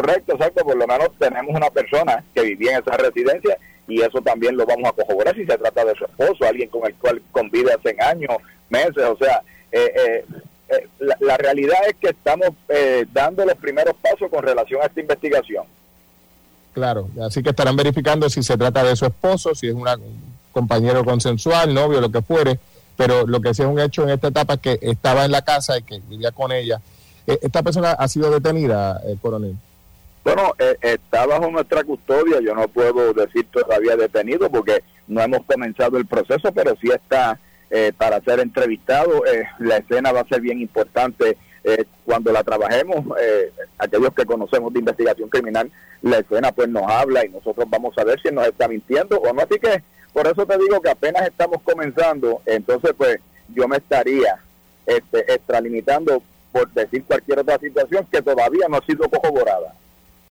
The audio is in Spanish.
Correcto, exacto, por lo menos tenemos una persona que vivía en esa residencia y eso también lo vamos a corroborar si se trata de su esposo, alguien con el cual convive hace años, meses, o sea, eh, eh, eh, la, realidad es que estamos dando los primeros pasos con relación a esta investigación. Claro, así que estarán verificando si se trata de su esposo, si es un compañero consensual, novio, lo que fuere, pero lo que sí es un hecho en esta etapa es que estaba en la casa y que vivía con ella. ¿Esta persona ha sido detenida, coronel? Bueno, está bajo nuestra custodia, yo no puedo decir todavía detenido porque no hemos comenzado el proceso, pero sí está eh, para ser entrevistado. Eh, la escena va a ser bien importante eh, cuando la trabajemos. aquellos que conocemos de investigación criminal, la escena pues nos habla y nosotros vamos a ver si nos está mintiendo o no. Así que por eso te digo que apenas estamos comenzando, entonces pues yo me estaría este, extralimitando por decir cualquier otra situación que todavía no ha sido corroborada.